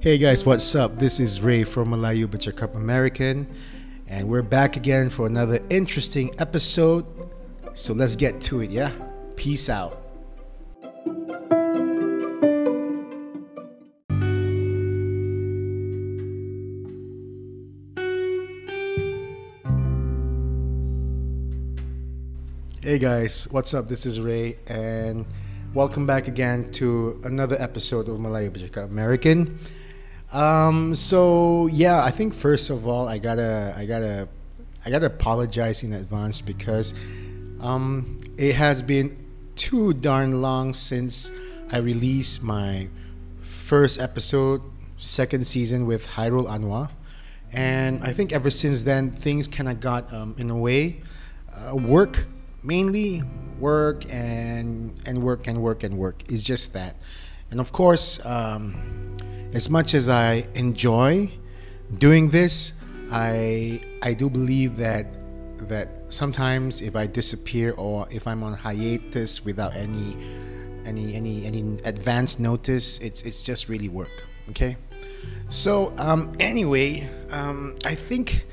Hey guys, what's up? This is Ray from Melayu Cup American, and we're back again for another interesting episode. So let's get to it, yeah? Peace out. Hey guys, what's up? This is Ray, and welcome back again to another episode of Melayu Bajaka American. Um, so yeah, I think first of all, I gotta, I gotta, I gotta apologize in advance because um, it has been too darn long since I released my first episode, second season with Khairul Anwar, and I think ever since then things kind of got um, in a way. Uh, work mainly work and and work and work and work. Is just that. And of course um, as much as i enjoy doing this i i do believe that that sometimes if i disappear or if i'm on hiatus without any any any any advance notice it's it's just really work. Okay? So um anyway um i think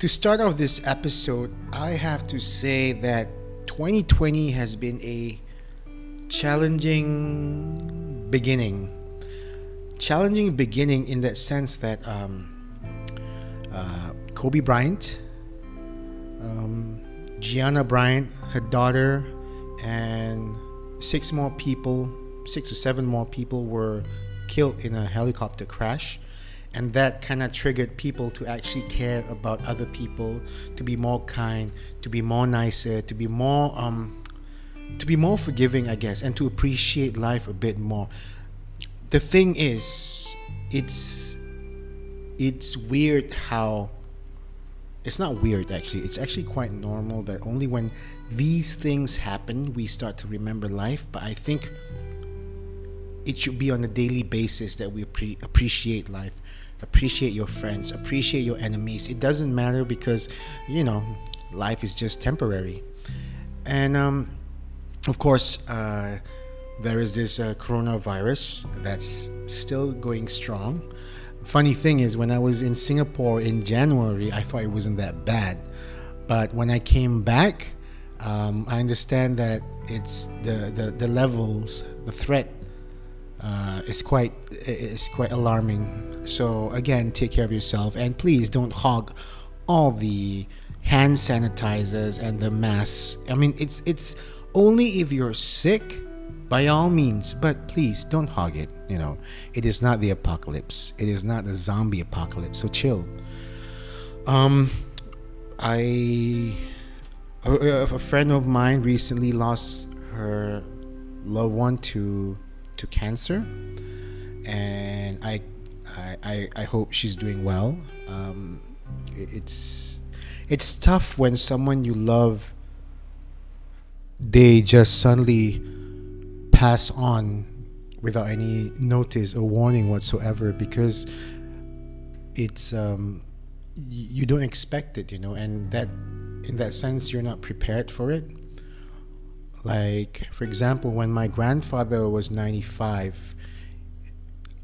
to start off this episode, I have to say that 2020 has been a challenging beginning. Challenging beginning in that sense that um, uh, Kobe Bryant, um, Gianna Bryant, her daughter, and six more people, six or seven more people were killed in a helicopter crash and that kind of triggered people to actually care about other people to be more kind to be more nicer to be more um to be more forgiving i guess and to appreciate life a bit more. The thing is it's it's weird how it's not weird actually. It's actually quite normal that only when these things happen we start to remember life. But i think it should be on a daily basis that we pre- appreciate life appreciate your friends appreciate your enemies. It doesn't matter because you know life is just temporary. And um, of course uh, there is this uh, coronavirus that's still going strong. Funny thing is when i was in singapore in january i thought it wasn't that bad. But when i came back um, i understand that it's the, the, the levels the threat uh, is quite is quite alarming. So again, take care of yourself and please don't hog all the hand sanitizers and the masks. I mean, it's it's only if you're sick, by all means, but please don't hog it. You know, it is not the apocalypse. It is not the zombie apocalypse. So chill. Um, I a, a friend of mine recently lost her loved one to to cancer, and I I, I, hope she's doing well. Um, it's it's tough when someone you love they just suddenly pass on without any notice or warning whatsoever because it's um, you don't expect it, you know, and that in that sense you're not prepared for it. Like, for example, when my grandfather was 95,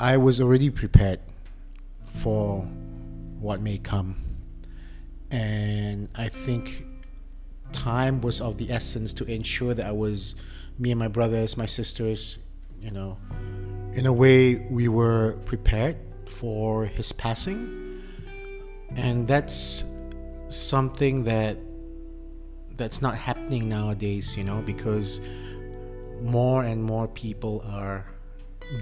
I was already prepared for what may come. And I think time was of the essence to ensure that I was, me and my brothers, my sisters, you know, in a way we were prepared for his passing. And that's something that that's not happening nowadays, you know, because more and more people are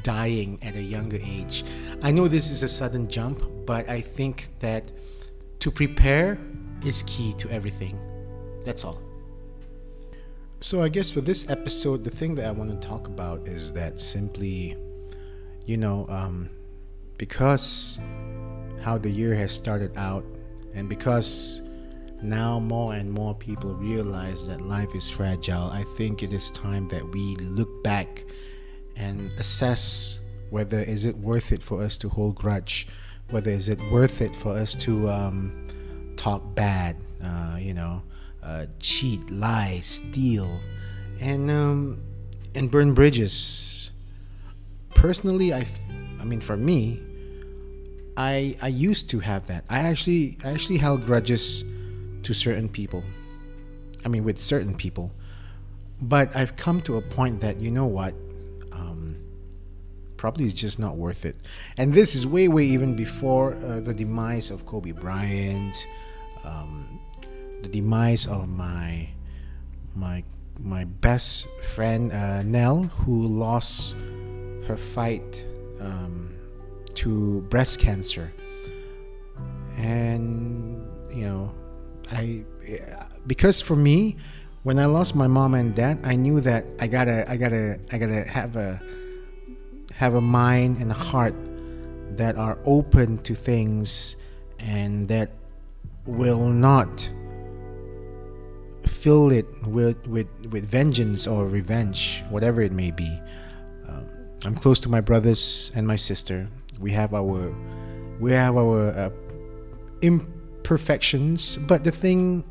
dying at a younger age. I know this is a sudden jump, but I think that to prepare is key to everything. That's all. So, I guess for this episode, the thing that I want to talk about is that simply, you know, um, because how the year has started out, and because now more and more people realize that life is fragile, I think it is time that we look back and assess whether is it worth it for us to hold grudge, whether is it worth it for us to um, talk bad, uh, you know, uh, cheat, lie, steal, and um, and burn bridges. Personally, I, I mean, for me, I I used to have that. I actually I actually held grudges to certain people. I mean, with certain people, but I've come to a point that you know what, um, probably it's just not worth it. And this is way way even before uh, the demise of Kobe Bryant, um, the demise of my my my best friend uh, Nell, who lost her fight um, to breast cancer, and you know, I because for me, when I lost my mom and dad, I knew that I gotta, I gotta, I gotta have a have a mind and a heart that are open to things and that will not fill it with with with vengeance or revenge, whatever it may be. Um, I'm close to my brothers and my sister. We have our we have our uh, imperfections, but the thing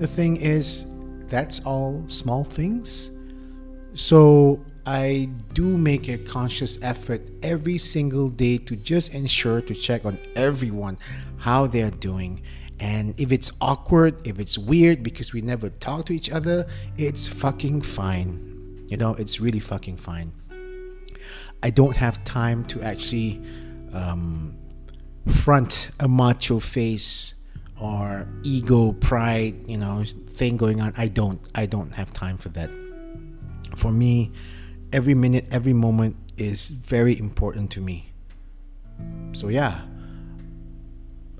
the thing is that's all small things. So I do make a conscious effort every single day to just ensure to check on everyone how they're doing and if it's awkward, if it's weird because we never talk to each other, it's fucking fine. You know, it's really fucking fine. I don't have time to actually um, front a macho face or ego, pride, you know, thing going on. I don't. I don't have time for that. For me, every minute, every moment is very important to me. So yeah.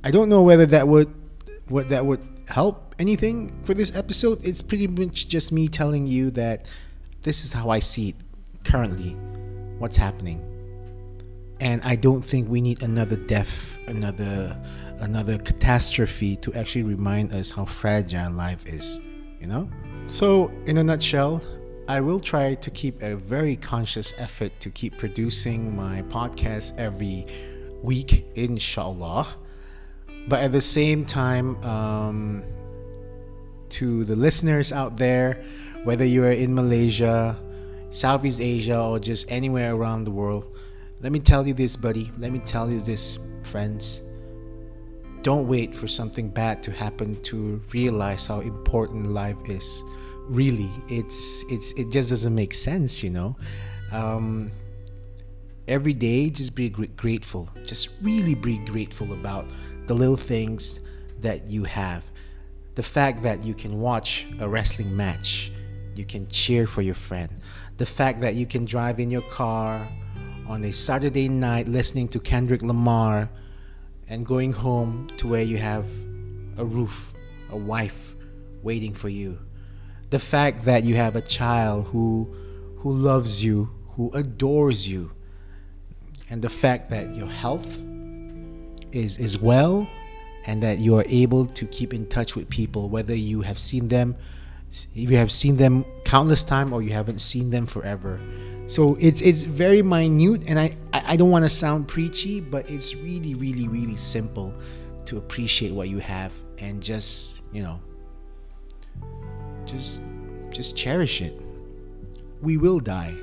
I don't know whether that would what that would help anything for this episode. It's pretty much just me telling you that this is how I see it currently, what's happening. And I don't think we need another death, another another catastrophe to actually remind us how fragile life is, you know? So, in a nutshell, I will try to keep a very conscious effort to keep producing my podcast every week, inshallah but at the same time, um, to the listeners out there, whether you are in Malaysia, Southeast Asia, or just anywhere around the world, let me tell you this, buddy. Let me tell you this, friends. Don't wait for something bad to happen to realize how important life is. Really, it's it's it just doesn't make sense, you know. Um, every day, just be grateful. Just really be grateful about the little things that you have. The fact that you can watch a wrestling match, you can cheer for your friend. The fact that you can drive in your car on a Saturday night listening to Kendrick Lamar and going home to where you have a roof, a wife waiting for you. The fact that you have a child who who loves you, who adores you. And the fact that your health is is well and that you are able to keep in touch with people whether you have seen them you have seen them countless time or you haven't seen them forever. So it's it's very minute and i i don't want to sound preachy but it's really really really simple to appreciate what you have and just you know just just cherish it. We will die.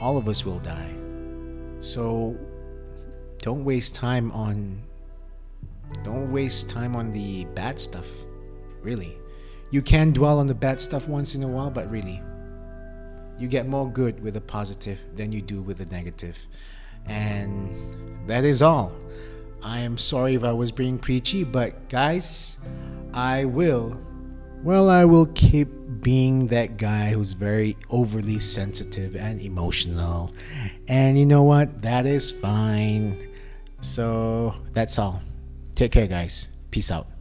All of us will die. So don't waste time on don't waste time on the bad stuff really you can dwell on the bad stuff once in a while but really you get more good with the positive than you do with the negative and that is all i am sorry if i was being preachy but guys i will well i will keep being that guy who's very overly sensitive and emotional and you know what that is fine so that's all. Take care, guys. Peace out.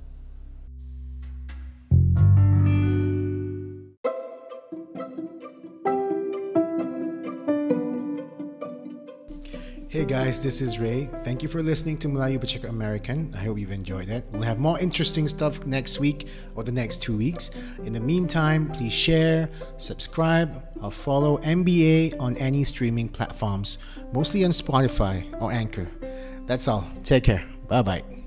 Hey guys, this is Ray. Thank you for listening to Melayu Pacheco American. I hope you've enjoyed it. We'll have more interesting stuff next week or the next two weeks. In the meantime, please share, subscribe, or follow MBA on any streaming platforms, mostly on Spotify or Anchor. That's all. Take care. Bye bye.